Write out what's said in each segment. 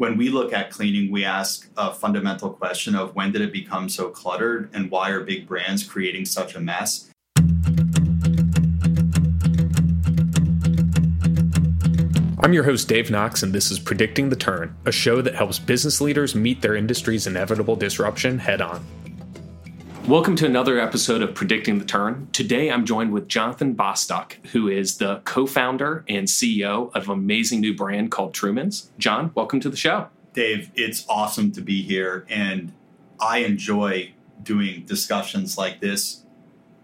when we look at cleaning, we ask a fundamental question of when did it become so cluttered and why are big brands creating such a mess? I'm your host, Dave Knox, and this is Predicting the Turn, a show that helps business leaders meet their industry's inevitable disruption head on. Welcome to another episode of Predicting the Turn. Today I'm joined with Jonathan Bostock, who is the co founder and CEO of an amazing new brand called Truman's. John, welcome to the show. Dave, it's awesome to be here. And I enjoy doing discussions like this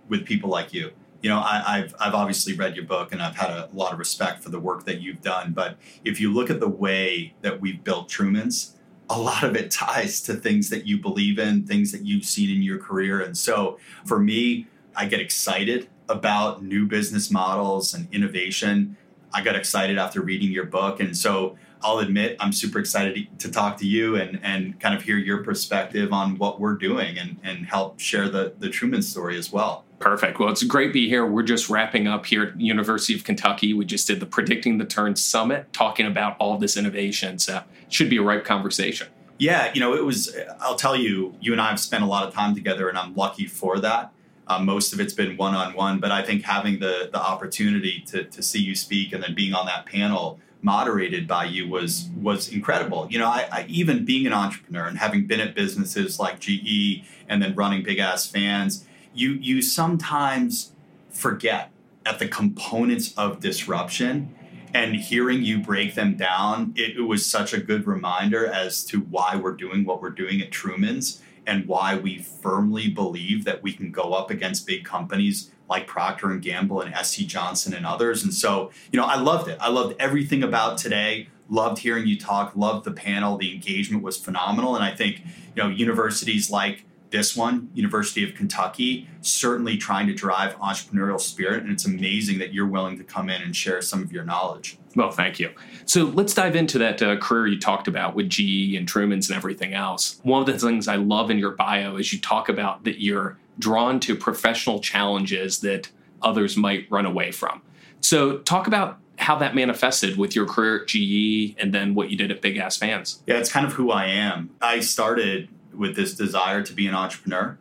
with people like you. You know, I, have I've obviously read your book and I've had a lot of respect for the work that you've done. But if you look at the way that we've built Truman's, a lot of it ties to things that you believe in, things that you've seen in your career. And so for me, I get excited about new business models and innovation. I got excited after reading your book. And so I'll admit I'm super excited to talk to you and, and kind of hear your perspective on what we're doing and, and help share the, the Truman story as well. Perfect. Well, it's great to be here. We're just wrapping up here at University of Kentucky. We just did the Predicting the Turn Summit, talking about all this innovation. So it should be a ripe conversation. Yeah, you know, it was. I'll tell you, you and I have spent a lot of time together, and I'm lucky for that. Um, most of it's been one on one, but I think having the the opportunity to to see you speak and then being on that panel moderated by you was was incredible. You know, I, I, even being an entrepreneur and having been at businesses like GE and then running big ass fans, you you sometimes forget at the components of disruption and hearing you break them down it, it, was such a good reminder as to why we're doing what we're doing at truman's and why we firmly believe that we can go up against big companies like procter and gamble and sc johnson and others. And so you know i loved it. I loved everything about today. Loved hearing you talk. Loved the panel. The engagement was phenomenal. And i think you know universities like this one, University of Kentucky, certainly trying to drive entrepreneurial spirit. And it's amazing that you're willing to come in and share some of your knowledge. Well, thank you. So let's dive into that uh, career you talked about with GE and Truman's and everything else. One of the things I love in your bio is you talk about that you're drawn to professional challenges that others might run away from. So, talk about how that manifested with your career at GE and then what you did at Big Ass Fans. Yeah, it's kind of who I am. I started with this desire to be an entrepreneur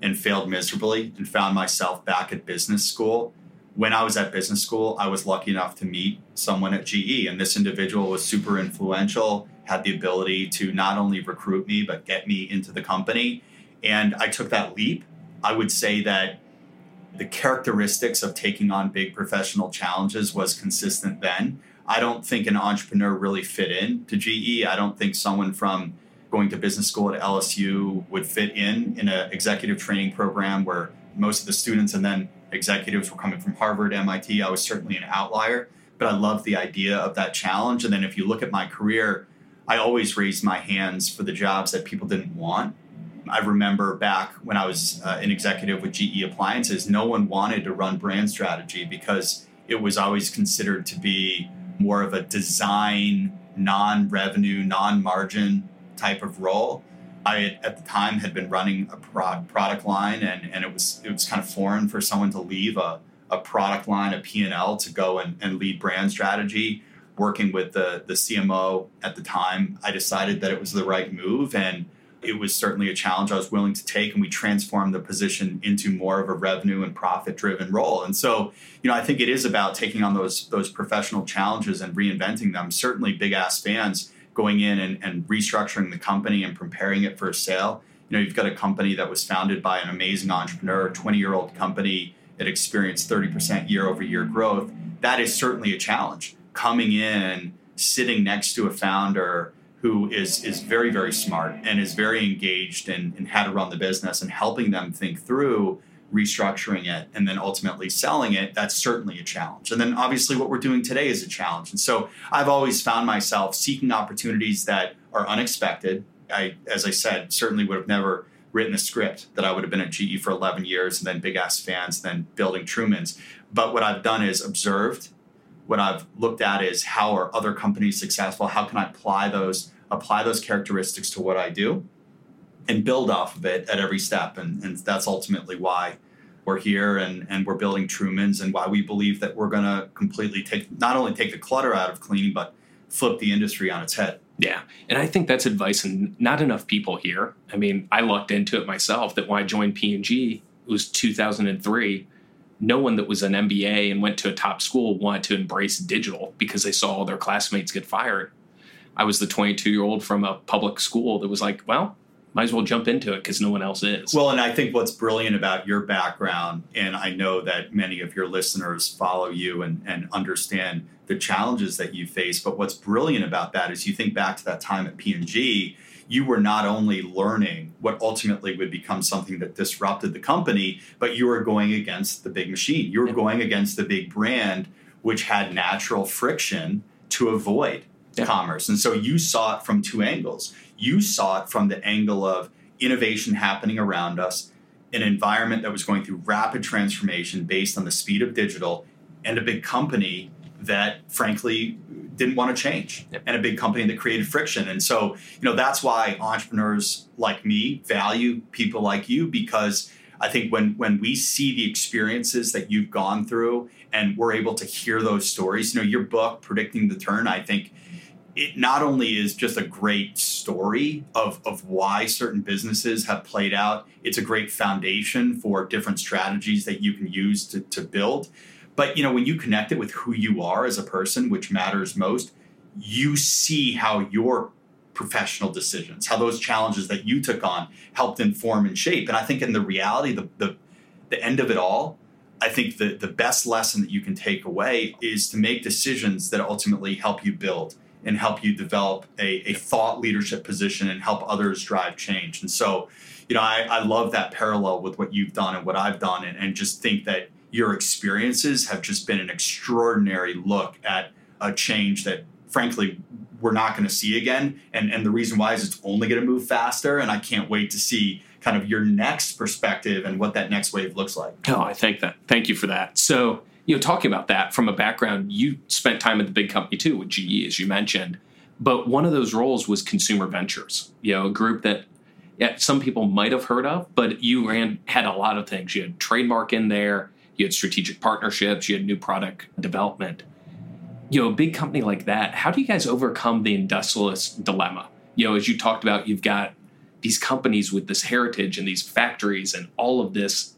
and failed miserably and found myself back at business school. When I was at business school, I was lucky enough to meet someone at GE, and this individual was super influential, had the ability to not only recruit me, but get me into the company. And I took that leap. I would say that the characteristics of taking on big professional challenges was consistent then. I don't think an entrepreneur really fit in to GE. I don't think someone from going to business school at LSU would fit in in an executive training program where most of the students and then executives were coming from Harvard, MIT. I was certainly an outlier, but I loved the idea of that challenge. And then if you look at my career, I always raised my hands for the jobs that people didn't want. I remember back when I was uh, an executive with GE Appliances, no one wanted to run brand strategy because it was always considered to be more of a design, non revenue, non margin type of role. I at the time had been running a pro- product line, and, and it was it was kind of foreign for someone to leave a, a product line, a P&L, to go and, and lead brand strategy. Working with the the CMO at the time, I decided that it was the right move, and it was certainly a challenge I was willing to take, and we transformed the position into more of a revenue and profit driven role. And so, you know, I think it is about taking on those those professional challenges and reinventing them. Certainly, big ass fans going in and, and restructuring the company and preparing it for a sale. You know, you've got a company that was founded by an amazing entrepreneur, 20 year old company that experienced 30% year over year growth. That is certainly a challenge. Coming in, sitting next to a founder who is is very very smart and is very engaged in, in how to run the business and helping them think through restructuring it and then ultimately selling it, that's certainly a challenge. And then obviously what we're doing today is a challenge. And so I've always found myself seeking opportunities that are unexpected. I, as I said, certainly would have never written a script that I would have been at GE for 11 years and then big ass fans, and then building Truman's. But what I've done is observed. What I've looked at is how are other companies successful? How can I apply those apply those characteristics to what I do? And build off of it at every step. And, and that's ultimately why we're hear and, and we're building Truman's and why we believe that we're going to completely take, not only take the clutter out of cleaning, but flip the industry on its head. Yeah. And I think that's advice and not enough people here. I mean, I lucked into it myself that when I joined P&G, it was 2003. No one that was an MBA and went to a top school wanted to embrace digital because they saw all their classmates get fired. I was the 22 year old from a public school that was like, well, might as well jump into it because no one else is. Well, and I think what's brilliant about your background, and I know that many of your listeners follow you and, and understand the challenges that you face. But what's brilliant about that is you think back to that time at P&G, you were not only learning what ultimately would become something that disrupted the company, but you were going against the big machine. You were going against the big brand, which had natural friction to avoid yeah. commerce. And so you saw it from two angles. You saw it from the angle of innovation happening around us, an environment that was going through rapid transformation based on the speed of digital, and a big company that frankly didn't want to change yep. and a big company that created friction and so you know that's why entrepreneurs like me value people like you because i think when when we see the experiences that you've gone through and we're able to hear those stories you know your book predicting the turn i think it not only is just a great story of, of why certain businesses have played out, it's a great foundation for different strategies that you can use to, to build. But you know, when you connect it with who you are as a person, which matters most, you see how your professional decisions, how those challenges that you took on helped inform and shape. And I think in the reality, the the, the end of it all, I think the, the best lesson that you can take away is to make decisions that ultimately help you build and help you develop a, a thought leadership position and help others drive change. And so, you know, I, I love that parallel with what you've done and what I've done, and, and just think that your experiences have just been an extraordinary look at a change that, frankly, we're not going to see again. And, and the reason why is it's only going to move faster. And I can't wait to see kind of your next perspective and what that next wave looks like. Oh, I thank that. Thank you for that. So, you know, talking about that from a background, you spent time at the big company too with GE, as you mentioned. But one of those roles was consumer ventures, you know, a group that yeah, some people might have heard of, but you ran had a lot of things. You had trademark in there, you had strategic partnerships, you had new product development. You know, a big company like that, how do you guys overcome the industrialist dilemma? You know, as you talked about, you've got these companies with this heritage and these factories and all of this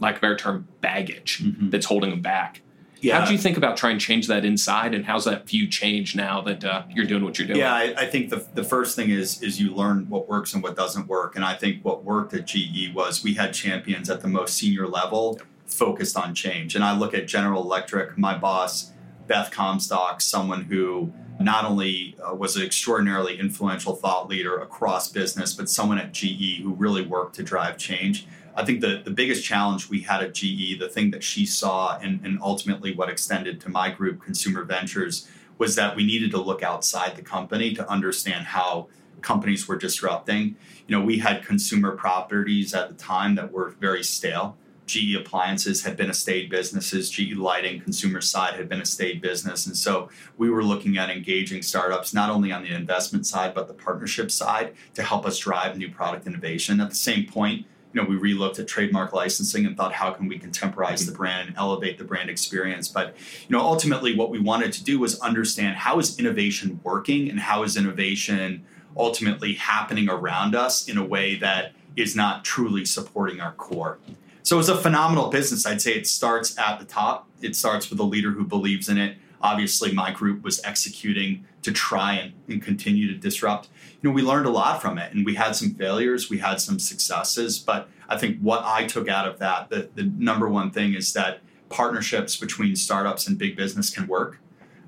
lack of a better term, baggage mm-hmm. that's holding them back. Yeah. How do you think about trying to change that inside, and how's that view change now that uh, you're doing what you're doing? Yeah, I, I, think the, the first thing is is you learn what works and what doesn't work, and I think what worked at GE was we had champions at the most senior level focused on change. And I look at General Electric, my boss, Beth Comstock, someone who not only uh, was an extraordinarily influential thought leader across business, but someone at GE who really worked to drive change. I think the, the biggest challenge we had at GE, the thing that she saw, and, and ultimately what extended to my group, Consumer Ventures, was that we needed to look outside the company to understand how companies were disrupting. You know, we had consumer properties at the time that were very stale. GE Appliances had been a staid businesses, GE Lighting consumer side had been a staid business. And so we were looking at engaging startups not only on the investment side, but the partnership side to help us drive new product innovation. At the same point, you know, we relooked at trademark licensing and thought, how can we contemporize the mm-hmm. brand and elevate the brand experience? But, you know, ultimately what we wanted to do was understand how is innovation working and how is innovation ultimately happening around us in a way that is not truly supporting our core. So it's a phenomenal business. I'd say it starts at the top. It starts with a leader who believes in it. Obviously, my group was executing to try and, and continue to disrupt know, we learned a lot from it and we had some failures, we had some successes. But I think what I took out of that, the, the number one thing is that partnerships between startups and big business can work.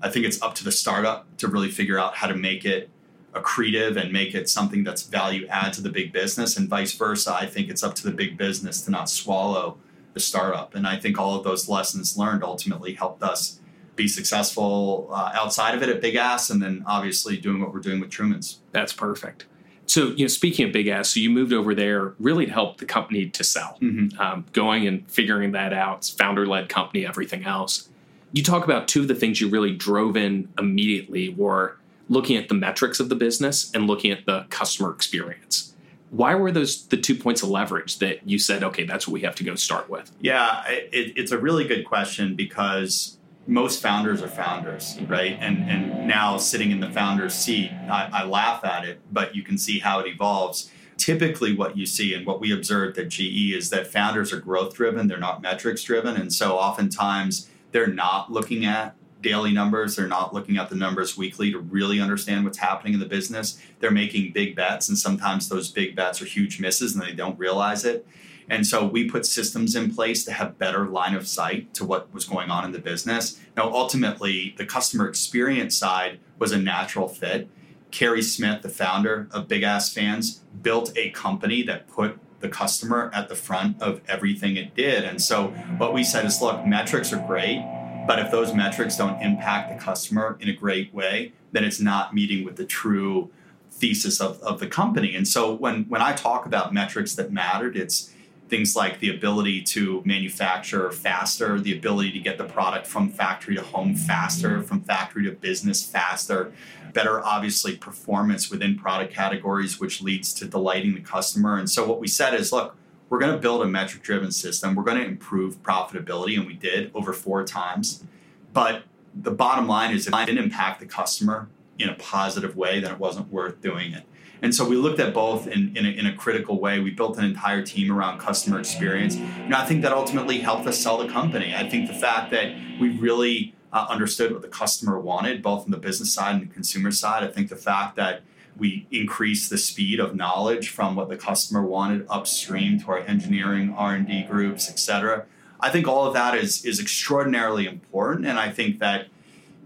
I think it's up to the startup to really figure out how to make it accretive and make it something that's value add to the big business and vice versa. I think it's up to the big business to not swallow the startup. And I think all of those lessons learned ultimately helped us be successful uh, outside of it at Big Ass, and then obviously doing what we're doing with Truman's. That's perfect. So, you know, speaking of Big Ass, so you moved over there really to help the company to sell, mm-hmm. um, going and figuring that out. It's founder-led company, everything else. You talk about two of the things you really drove in immediately were looking at the metrics of the business and looking at the customer experience. Why were those the two points of leverage that you said, okay, that's what we have to go start with? Yeah, it, it's a really good question because most founders are founders, right? And and now sitting in the founder's seat, I, I, laugh at it, but you can see how it evolves. Typically, what you see and what we observed at GE is that founders are growth driven; they're not metrics driven, and so oftentimes they're not looking at daily numbers. They're not looking at the numbers weekly to really understand what's happening in the business. They're making big bets, and sometimes those big bets are huge misses, and they don't realize it. And so we put systems in place to have better line of sight to what was going on in the business. Now, ultimately, the customer experience side was a natural fit. Carey Smith, the founder of Big Ass Fans, built a company that put the customer at the front of everything it did. And so what we said is look, metrics are great, but if those metrics don't impact the customer in a great way, then it's not meeting with the true thesis of, of the company. And so when when I talk about metrics that mattered, it's things like the ability to manufacture faster, the ability to get the product from factory to home faster, from factory to business faster, better, obviously, performance within product categories, which leads to delighting the customer. And so, what we said is look, we're going to build a metric driven system, we're going to improve profitability, and we did over four times. But the bottom line is if it didn't impact the customer in a positive way, then it wasn't worth doing it. And so we looked at both in, in a, in, a, critical way. We built an entire team around customer experience. You know, I think that ultimately helped us sell the company. I think the fact that we really uh, understood what the customer wanted, both on the business side and the consumer side. I think the fact that we increased the speed of knowledge from what the customer wanted upstream to our engineering, R&D groups, et cetera. I think all of that is, is extraordinarily important. And I think that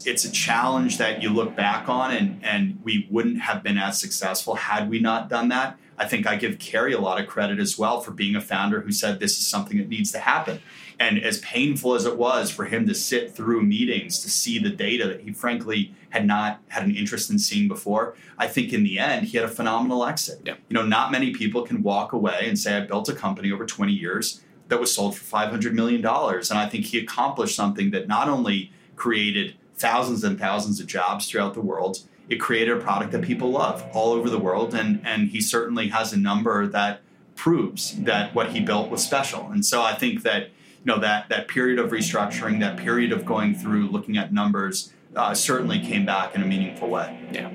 it's a challenge that you look back on and, and we wouldn't have been as successful had we not done that. I think I give Carey a lot of credit as well for being a founder who said this is something that needs to happen. And as painful as it was for him to sit through meetings to see the data that he frankly had not had an interest in seeing before, I think in the end he had a phenomenal exit. Yeah. You know, not many people can walk away and say I built a company over 20 years that was sold for 500 million dollars and I think he accomplished something that not only created thousands and thousands of jobs throughout the world. It created a product that people love all over the world, and and he certainly has a number that proves that what he built was special. And so I think that you know that that period of restructuring, that period of going through looking at numbers, uh, certainly came back in a meaningful way. Yeah.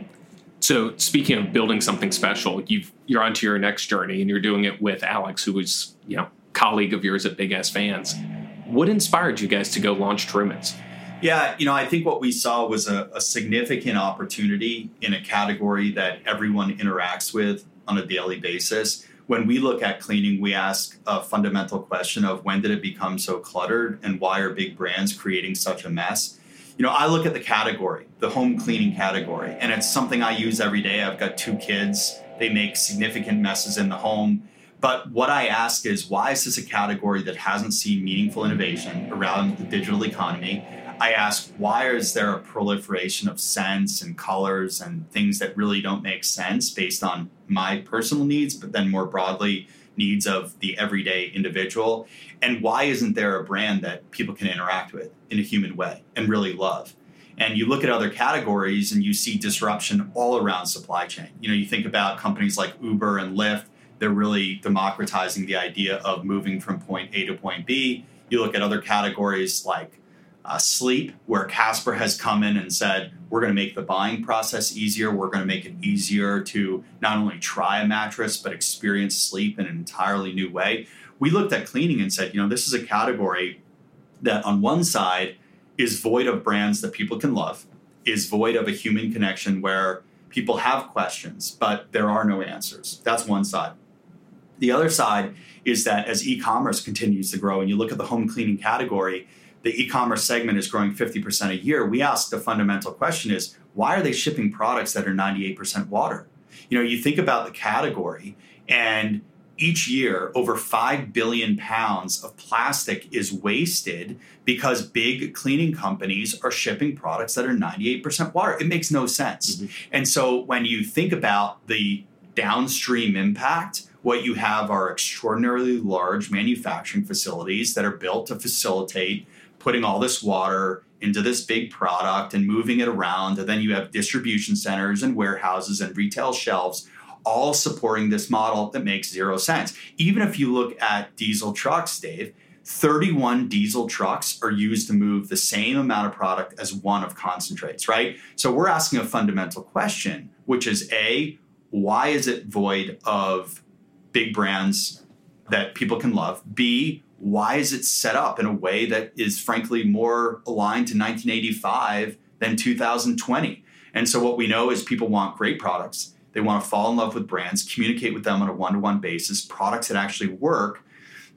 So speaking of building something special, you've you're onto your next journey, and you're doing it with Alex, who was you know colleague of yours at Big Ass Fans. What inspired you guys to go launch Truman's? Yeah, you know, I think what we saw was a, a, significant opportunity in a category that everyone interacts with on a daily basis. When we look at cleaning, we ask a fundamental question of when did it become so cluttered and why are big brands creating such a mess? You know, I look at the category, the home cleaning category, and it's something I use every day. I've got two kids, they make significant messes in the home. But what I ask is why is this a category that hasn't seen meaningful innovation around the digital economy? I ask, why is there a proliferation of scents and colors and things that really don't make sense based on my personal needs, but then more broadly, needs of the everyday individual? And why isn't there a brand that people can interact with in a human way and really love? And you look at other categories and you see disruption all around supply chain. You know, you think about companies like Uber and Lyft, they're really democratizing the idea of moving from point A to point B. You look at other categories like uh, sleep, where Casper has come in and said, we're going to make the buying process easier. We're going to make it easier to not only try a mattress, but experience sleep in an entirely new way. We looked at cleaning and said, you know, this is a category that on one side is void of brands that people can love, is void of a human connection where people have questions, but there are no answers. That's one side. The other side is that as e commerce continues to grow, and you look at the home cleaning category, the e-commerce segment is growing 50% a year, we ask the fundamental question is why are they shipping products that are 98% water? You know, you think about the category and each year over 5 billion pounds of plastic is wasted because big cleaning companies are shipping products that are 98% water. It makes no sense. Mm-hmm. And so when you think about the downstream impact, what you have are extraordinarily large manufacturing facilities that are built to facilitate putting all this water into this big product and moving it around. And then you have distribution centers and warehouses and retail shelves all supporting this model that makes zero sense. Even if you look at diesel trucks, Dave, 31 diesel trucks are used to move the same amount of product as one of concentrates, right? So we're asking a fundamental question, which is A, why is it void of big brands that people can love? B, why is it set up in a way that is frankly more aligned to 1985 than 2020? And so what we know is people want great products. They want to fall in love with brands, communicate with them on a one to one basis, products that actually work,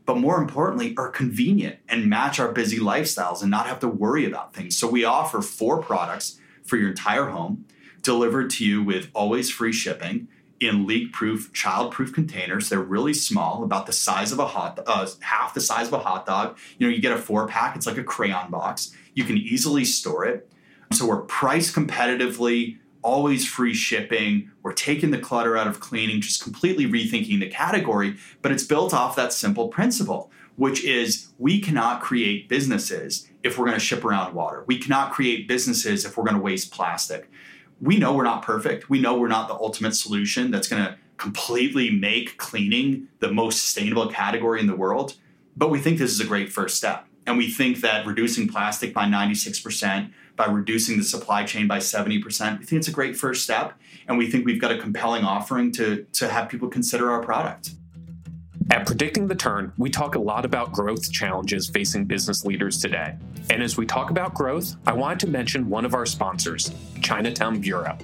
but more importantly, are convenient and match our busy lifestyles and not have to worry about things. So we offer four products for your entire home delivered to you with always free shipping in leak-proof, child-proof containers. They're really small, about the size of a hot, uh, half the size of a hot dog. You know, you get a four-pack. It's like a crayon box. You can easily store it. So we're priced competitively, always free shipping. We're taking the clutter out of cleaning, just completely rethinking the category. But it's built off that simple principle, which is we cannot create businesses if we're going to ship around water. We cannot create businesses if we're going to waste plastic we know we're not perfect. We know we're not the ultimate solution that's going to completely make cleaning the most sustainable category in the world. But we think this is a great first step. And we think that reducing plastic by 96%, by reducing the supply chain by 70%, we think it's a great first step. And we think we've got a compelling offering to, to have people consider our product. At Predicting the Turn, we talk a lot about growth challenges facing business leaders today. And as we talk about growth, I wanted to mention one of our sponsors, Chinatown Bureau.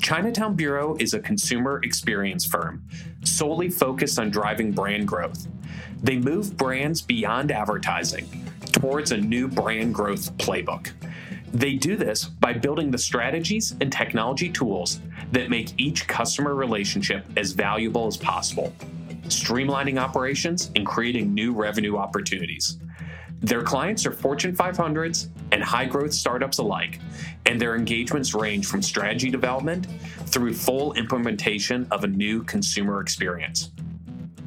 Chinatown Bureau is a consumer experience firm solely focused on driving brand growth. They move brands beyond advertising towards a new brand growth playbook. They do this by building the strategies and technology tools that make each customer relationship as valuable as possible streamlining operations, and creating new revenue opportunities. Their clients are Fortune 500s and high growth startups alike, and their engagements range from strategy development through full implementation of a new consumer experience.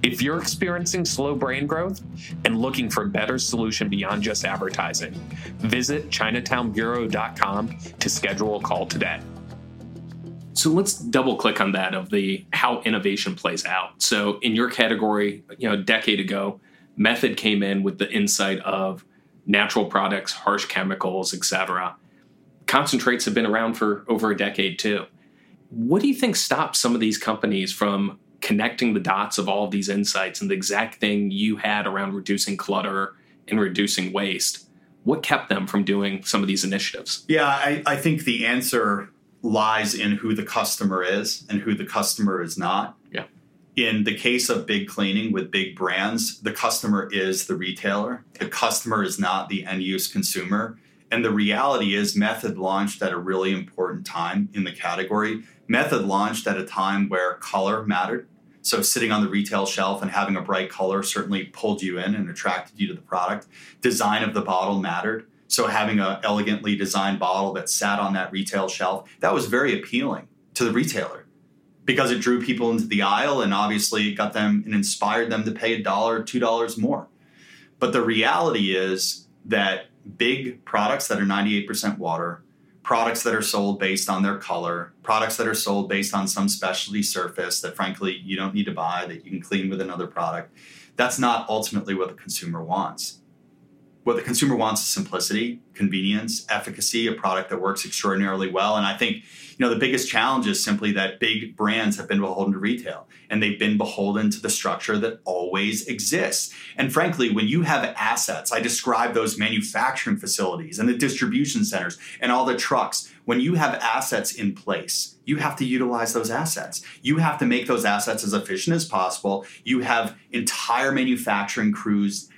If you're experiencing slow brand growth and looking for a better solution beyond just advertising, visit ChinatownBureau.com to schedule a call today. So let's double click on that of the how innovation plays out. So in your category, you know, a decade ago, Method came in with the insight of natural products, harsh chemicals, etc. Concentrates have been around for over a decade too. What do you think stops some of these companies from connecting the dots of all of these insights and the exact thing you had around reducing clutter and reducing waste? What kept them from doing some of these initiatives? Yeah, I, I think the answer lies in who the customer is and who the customer is not. Yeah. In the case of big cleaning with big brands, the customer is the retailer. The customer is not the end use consumer. And the reality is, Method launched at a really important time in the category. Method launched at a time where color mattered. So, sitting on the retail shelf and having a bright color certainly pulled you in and attracted you to the product. Design of the bottle mattered. So having an elegantly designed bottle that sat on that retail shelf, that was very appealing to the retailer because it drew people into the aisle and obviously got them and inspired them to pay a dollar, two dollars more. But the reality is that big products that are 98% water, products that are sold based on their color, products that are sold based on some specialty surface that frankly you don't need to buy that you can clean with another product, that's not ultimately what the consumer wants what the consumer wants is simplicity, convenience, efficacy, a product that works extraordinarily well. And I think, you know, the biggest challenge is simply that big brands have been beholden to retail and they've been beholden to the structure that always exists. And frankly, when you have assets, I describe those manufacturing facilities and the distribution centers and all the trucks. When you have assets in place, you have to utilize those assets. You have to make those assets as efficient as possible. You have entire manufacturing crews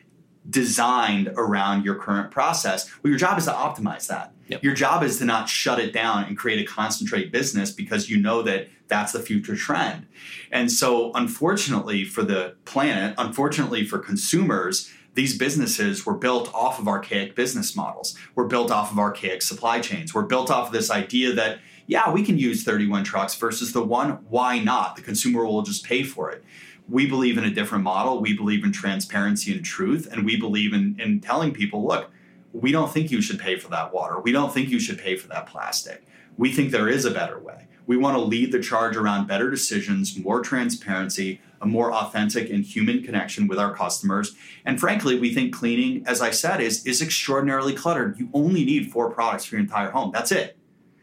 designed around your current process. Well, your job is to optimize that. Yep. Your job is to not shut it down and create a concentrate business because you know that that's the future trend. And so, unfortunately for the planet, unfortunately for consumers, these businesses were built off of archaic business models. We're built off of archaic supply chains. We're built off of this idea that, yeah, we can use 31 trucks versus the one. Why not? The consumer will just pay for it we believe in a different model. We believe in transparency and truth. And we believe in, in telling people, look, we don't think you should pay for that water. We don't think you should pay for that plastic. We think there is a better way. We want to lead the charge around better decisions, more transparency, a more authentic and human connection with our customers. And frankly, we think cleaning, as I said, is, is extraordinarily cluttered. You only need four products for your entire home. That's it.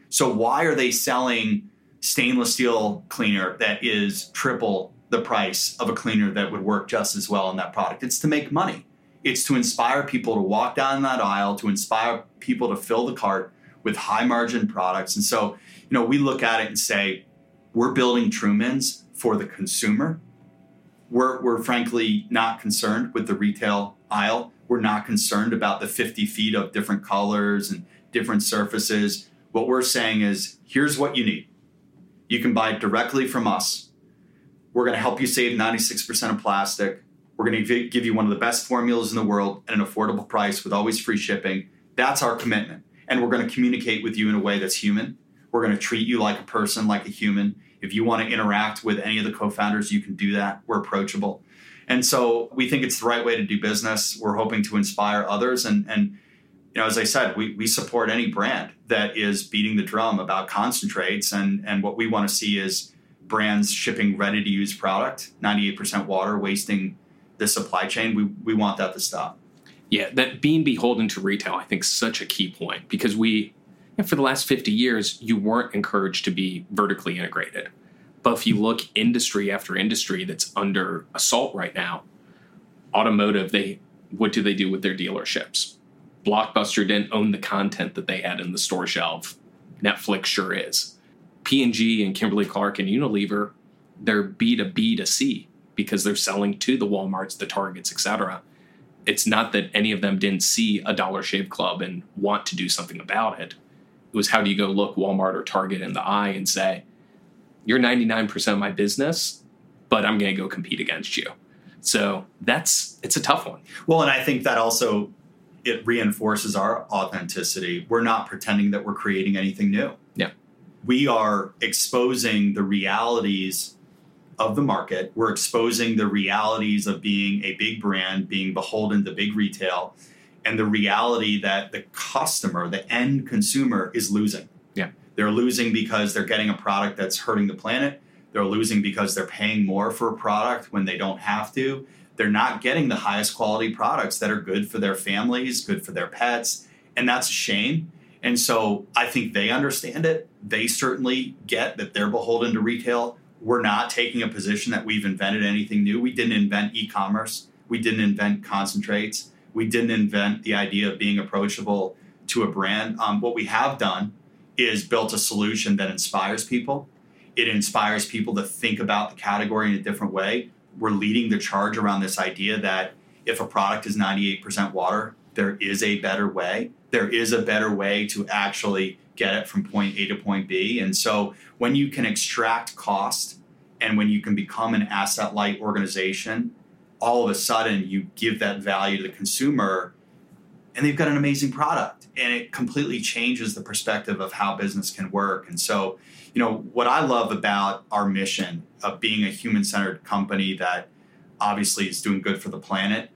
So why are they selling stainless steel cleaner that is triple the price of a cleaner that would work just as well in that product? It's to make money. It's to inspire people to walk down that aisle, to inspire people to fill the cart with high margin products. And so, you know, we look at it and say, we're building Trumans for the consumer. We're, we're frankly not concerned with the retail aisle. We're not concerned about the 50 feet of different colors and different surfaces. What we're saying is here's what you need. You can buy directly from us. We're going to help you save 96% of plastic. We're going to give you one of the best formulas in the world at an affordable price with always free shipping. That's our commitment. And we're going to communicate with you in a way that's human. We're going to treat you like a person, like a human. If you want to interact with any of the co founders, you can do that. We're approachable. And so we think it's the right way to do business. We're hoping to inspire others. And, and you know, as I said, we, we support any brand that is beating the drum about concentrates. And, and what we want to see is brands shipping ready to use product, 98% water, wasting the supply chain. We, we want that to stop. Yeah, that being beholden to retail, I think, is such a key point because we, for the last 50 years, you weren't encouraged to be vertically integrated. But if you look industry after industry that's under assault right now, automotive, they what do they do with their dealerships? Blockbuster didn't own the content that they had in the store shelf. Netflix sure is. P&G and Kimberly Clark and Unilever, they're B2B to C because they're selling to the Walmarts, the Targets, etc. It's not that any of them didn't see a Dollar Shave Club and want to do something about it. It was how do you go look Walmart or Target in the eye and say, "You're 99% of my business, but I'm going to go compete against you." So that's it's a tough one. Well, and I think that also it reinforces our authenticity. We're not pretending that we're creating anything new. Yeah. We are exposing the realities of the market. We're exposing the realities of being a big brand, being beholden to big retail, and the reality that the customer, the end consumer, is losing. Yeah. They're losing because they're getting a product that's hurting the planet. They're losing because they're paying more for a product when they don't have to. They're not getting the highest quality products that are good for their families, good for their pets. And that's a shame. And so I think they understand it. They certainly get that they're beholden to retail we're not taking a position that we've invented anything new. We didn't invent e commerce, we didn't invent concentrates, we didn't invent the idea of being approachable to a brand. Um, what we have done is built a solution that inspires people. It inspires people to think about the category in a different way. We're leading the charge around this idea that if a product is 98% water, there is a better way. There is a better way to actually get it from point A to point B. And so when you can extract cost and when you can become an asset light organization, all of a sudden you give that value to the consumer and they've got an amazing product and it completely changes the perspective of how business can work. And so, you know, what I love about our mission of being a human centered company that obviously is doing good for the planet,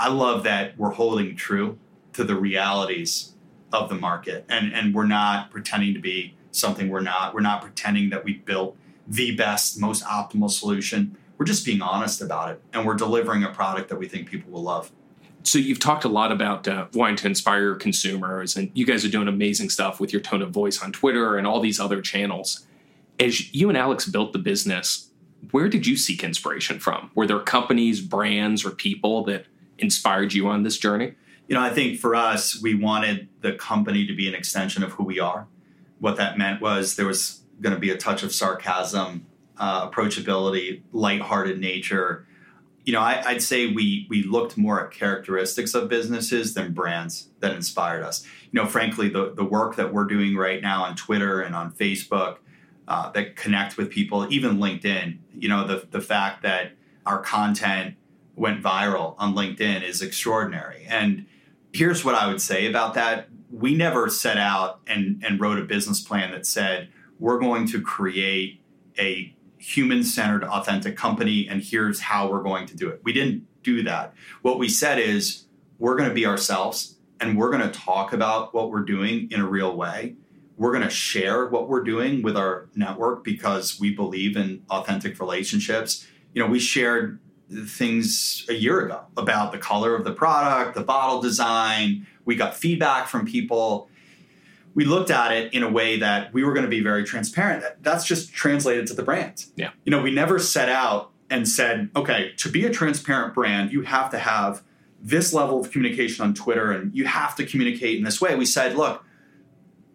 I love that we're holding true to the realities of the market and and we're not pretending to be something we're not. We're not pretending that we built the best most optimal solution. We're just being honest about it and we're delivering a product that we think people will love. So you've talked a lot about uh, wanting to inspire consumers and you guys are doing amazing stuff with your tone of voice on twitter and all these other channels. As you and alex built the business where did you seek inspiration from? Were there companies brands or people that inspired you on this journey you know, I think for us, we wanted the company to be an extension of who we are. What that meant was there was going to be a touch of sarcasm, uh, approachability, lighthearted nature. You know, I, would say we we looked more at characteristics of businesses than brands that inspired us. You know, frankly, the the work that we're doing right now on Twitter and on Facebook uh, that connect with people, even LinkedIn. You know, the the fact that our content went viral on LinkedIn is extraordinary, and here's what I would say about that. We never set out and, and wrote a business plan that said, we're going to create a human centered, authentic company, and here's how we're going to do it. We didn't do that. What we said is, we're going to be ourselves and we're going to talk about what we're doing in a real way. we're going to share what we're doing with our network because we believe in authentic relationships. You know, we shared things a year ago about the color of the product, the bottle design. We got feedback from people. We looked at it in a way that we were going to be very transparent. That's just translated to the brand. Yeah. You know, we never set out and said, okay, to be a transparent brand, you have to have this level of communication on Twitter and you have to communicate in this way. We said, look,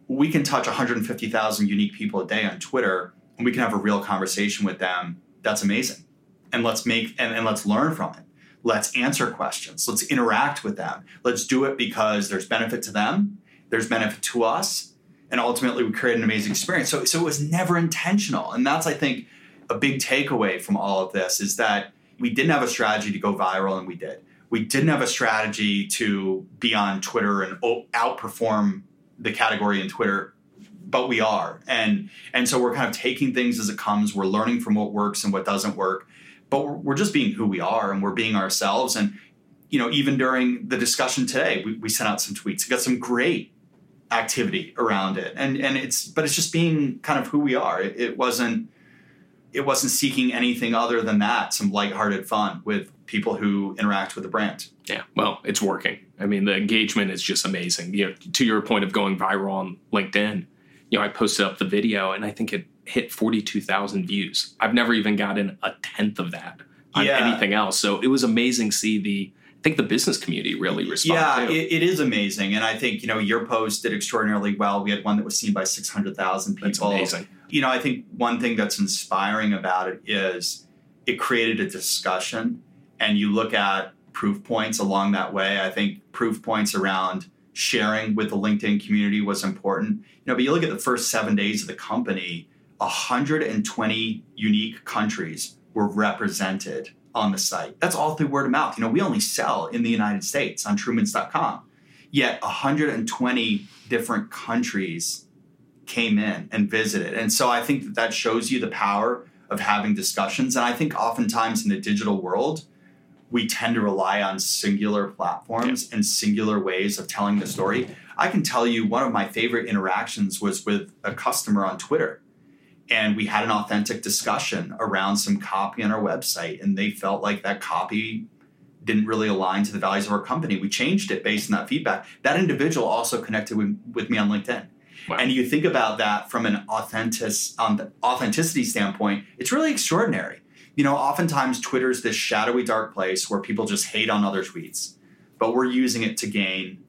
we can touch 150,000 unique people a day on Twitter and we can have a real conversation with them. That's amazing. And let's make and, and let's learn from it. Let's answer questions. Let's interact with them. Let's do it because there's benefit to them, there's benefit to us, and ultimately we create an amazing experience. So, so it was never intentional. And that's, I think, a big takeaway from all of this is that we didn't have a strategy to go viral and we did. We didn't have a strategy to be on Twitter and outperform the category in Twitter, but we are. And and so we're kind of taking things as it comes. We're learning from what works and what doesn't work, but we're, just being who we are and we're being ourselves. And you know, even during the discussion today, we, we sent out some tweets. We got some great activity around it, and and it's but it's just being kind of who we are. It, it wasn't it wasn't seeking anything other than that, some lighthearted fun with people who interact with the brand. Yeah, well, it's working. I mean, the engagement is just amazing. You know, to your point of going viral on LinkedIn, you know, I posted up the video and I think it hit 42,000 views. I've never even gotten a tenth of that on yeah. anything else. So it was amazing to see the I think the business community really responded. Yeah, it, it is amazing, and I think you know your post did extraordinarily well. We had one that was seen by six hundred thousand people. That's amazing. You know, I think one thing that's inspiring about it is it created a discussion, and you look at proof points along that way. I think proof points around sharing with the LinkedIn community was important. You know, but you look at the first seven days of the company, 120 unique countries were represented on the site. That's all through word of mouth. You know, we only sell in the United States on Trumans.com. Yet 120 different countries came in and visited. And so I think that that shows you the power of having discussions. And I think oftentimes in the digital world, we tend to rely on singular platforms yeah. and singular ways of telling the story. I can tell you one of my favorite interactions was with a customer on Twitter and we had an authentic discussion around some copy on our website and they felt like that copy didn't really align to the values of our company. We changed it based on that feedback. That individual also connected with, with me on linkedin. Wow. and you think about that from an authentic on um, the authenticity standpoint it's really extraordinary. You know oftentimes twitter's this shadowy dark place where people just hate on other tweets but we're using it to gain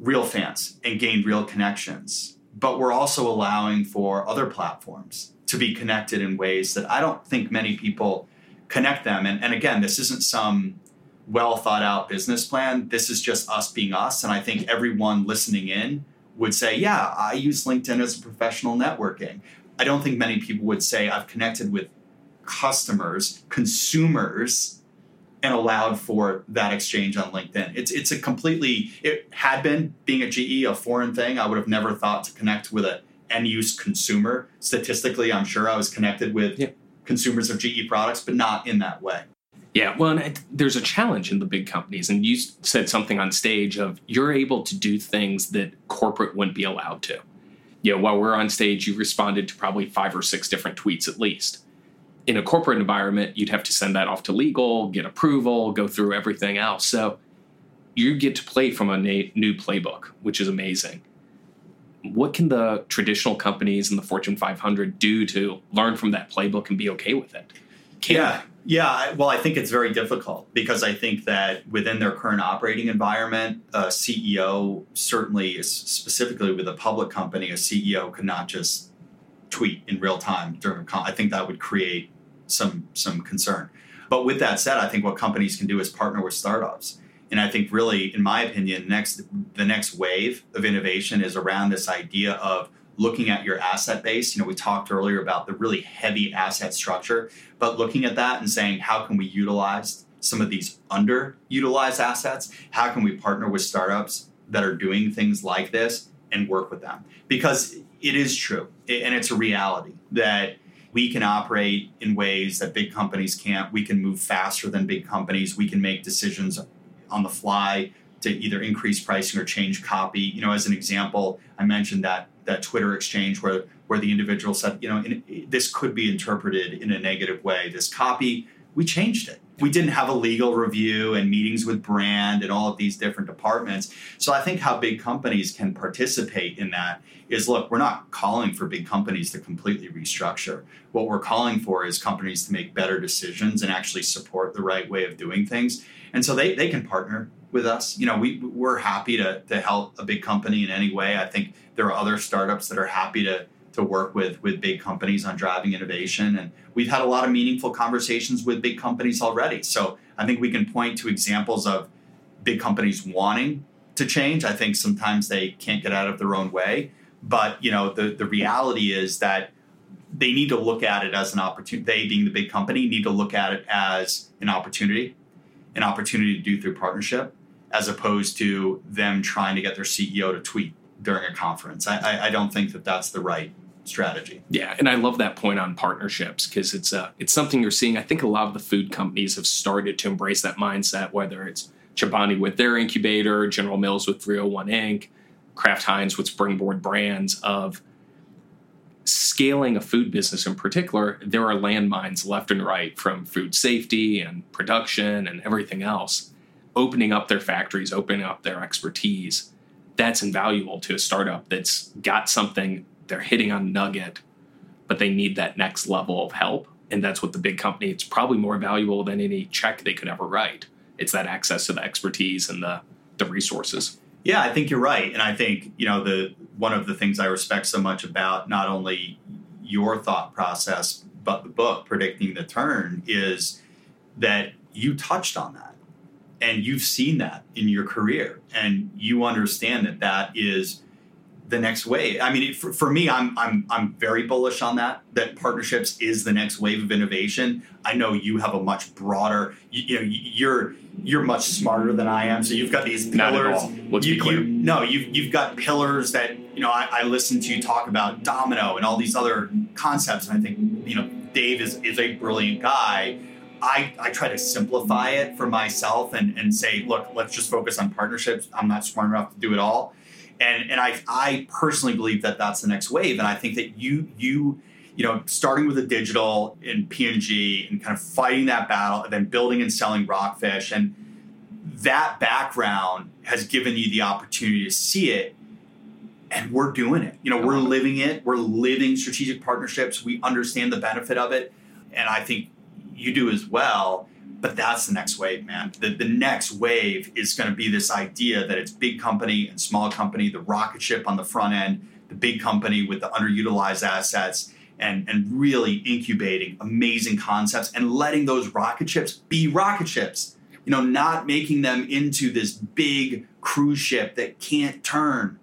real fans and gain real connections. But we're also allowing for other platforms to be connected in ways that I don't think many people connect them. And, and again, this isn't some well thought out business plan. This is just us being us. And I think everyone listening in would say, yeah, I use LinkedIn as a professional networking. I don't think many people would say I've connected with customers, consumers and allowed for that exchange on LinkedIn. It's it's a completely it had been being a GE a foreign thing. I would have never thought to connect with an end use consumer. Statistically, I'm sure I was connected with yeah. consumers of GE products, but not in that way. Yeah, well, and there's a challenge in the big companies, and you said something on stage of you're able to do things that corporate wouldn't be allowed to. You know, while we're on stage, you responded to probably five or six different tweets at least in a corporate environment, you'd have to send that off to legal, get approval, go through everything else. So you get to play from a na- new playbook, which is amazing. What can the traditional companies in the Fortune 500 do to learn from that playbook and be okay with it? Can yeah, yeah. Well, I think it's very difficult because I think that within their current operating environment, a CEO certainly specifically with a public company, a CEO could not just tweet in real time during a con- I think that would create some some concern. But with that said, I think what companies can do is partner with startups. And I think really, in my opinion, next the next wave of innovation is around this idea of looking at your asset base. You know, we talked earlier about the really heavy asset structure, but looking at that and saying, how can we utilize some of these underutilized assets? How can we partner with startups that are doing things like this and work with them? Because it is true, and it's a reality that we can operate in ways that big companies can't. We can move faster than big companies. We can make decisions on the fly to either increase pricing or change copy. You know, as an example, I mentioned that that Twitter exchange where where the individual said, you know, in, this could be interpreted in a negative way. This copy, we changed it. We didn't have a legal review and meetings with brand and all of these different departments. So I think how big companies can participate in that is look, we're not calling for big companies to completely restructure. What we're calling for is companies to make better decisions and actually support the right way of doing things. And so they, they can partner with us. You know, we we're happy to to help a big company in any way. I think there are other startups that are happy to to work with with big companies on driving innovation. And we've had a lot of meaningful conversations with big companies already. So i think we can point to examples of big companies wanting to change. I think sometimes they can't get out of their own way. But you know the the reality is that they need to look at it as an opportunity they being the big company need to look at it as an opportunity an opportunity to do through partnership as opposed to them trying to get their ceo to tweet during a conference. I, I, don't think that that's the right strategy. Yeah, and I love that point on partnerships because it's uh, it's something you're seeing. I think a lot of the food companies have started to embrace that mindset, whether it's Chobani with their incubator, General Mills with 301 Inc., Kraft Heinz with Springboard Brands of scaling a food business in particular, there are landmines left and right from food safety and production and everything else. Opening up their factories, opening up their expertise that's invaluable to a startup that's got something they're hitting on nugget, but they need that next level of help. And that's what the big company, it's probably more valuable than any check they could ever write. It's that access to the expertise and the, the resources. Yeah, I think you're right. And I think, you know, the one of the things I respect so much about not only your thought process, but the book, Predicting the Turn, is that you touched on that and you've seen that in your career and you understand that that is the next wave. I mean for, for me I'm, I'm i'm very bullish on that that partnerships is the next wave of innovation. I know you have a much broader you, you know you're you're much smarter than i am so you've got these pillars. Let's you, be clear. You, no you've, you've got pillars that you know I, I listen to you talk about domino and all these other concepts and i think you know dave is, is a brilliant guy I, I try to simplify it for myself and, and say, look, let's just focus on partnerships. I'm not smart enough to do it all. And, and I, I personally believe that that's the next wave. And I think that you, you, you know, starting with the digital P&G and kind of fighting that battle and then building and selling Rockfish and that background has given you the opportunity to see it and we're doing it. You know, we're uh-huh. living it. We're living strategic partnerships. We understand the benefit of it. And I think you do as well. But that's the next wave, man. The, the next wave is going to be this idea that it's big company and small company, the rocket ship on the front end, the big company with the underutilized assets, and, and really incubating amazing concepts and letting those rocket ships be rocket ships. You know, not making them into this big cruise ship that can't turn.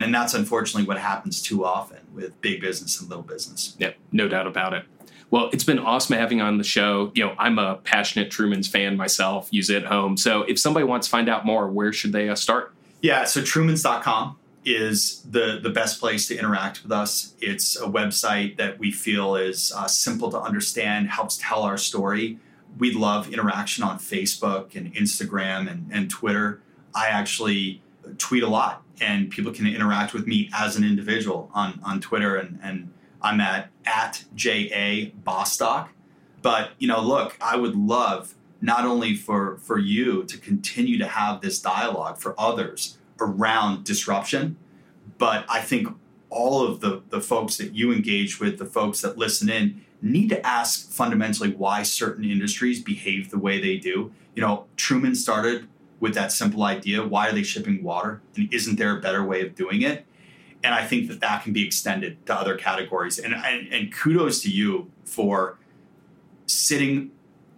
And that's unfortunately what happens too often with big business and little business. Yep, no doubt about it. Well, it's been awesome having on the show. You know, I'm a passionate Truman's fan myself, use it at home. So if somebody wants to find out more, where should they uh, start? Yeah, so Trumans.com is the, the best place to interact with us. It's a website that we feel is uh, simple to understand, helps tell our story. We love interaction on Facebook and Instagram and, and Twitter. I actually tweet a lot, and people can interact with me as an individual on, on Twitter and, and I'm at at ja bostock. But you know, look, I would love not only for for you to continue to have this dialogue for others around disruption, but I think all of the the folks that you engage with, the folks that listen in, need to ask fundamentally why certain industries behave the way they do. You know, Truman started with that simple idea: why are they shipping water? And isn't there a better way of doing it? And I think that that can be extended to other categories. And, and, and kudos to you for sitting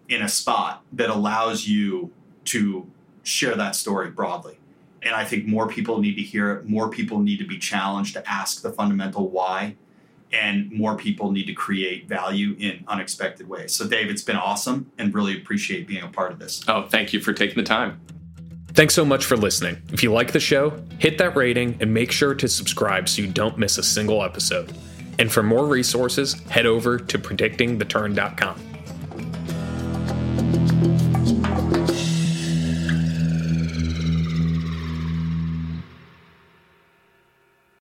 in a spot that allows you to share that story broadly. And I think more people need to hear it. More people need to be challenged to ask the fundamental why. And more people need to create value in unexpected ways. So, Dave, it's been awesome and really appreciate being a part of this. Oh, thank you for taking the time. Thanks so much for listening. If you like the show, hit that rating and make sure to subscribe so you don't miss a single episode. And for more resources, head over to predictingtheturn.com.